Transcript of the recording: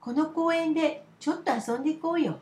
この公園でちょっと遊んでいこうよ。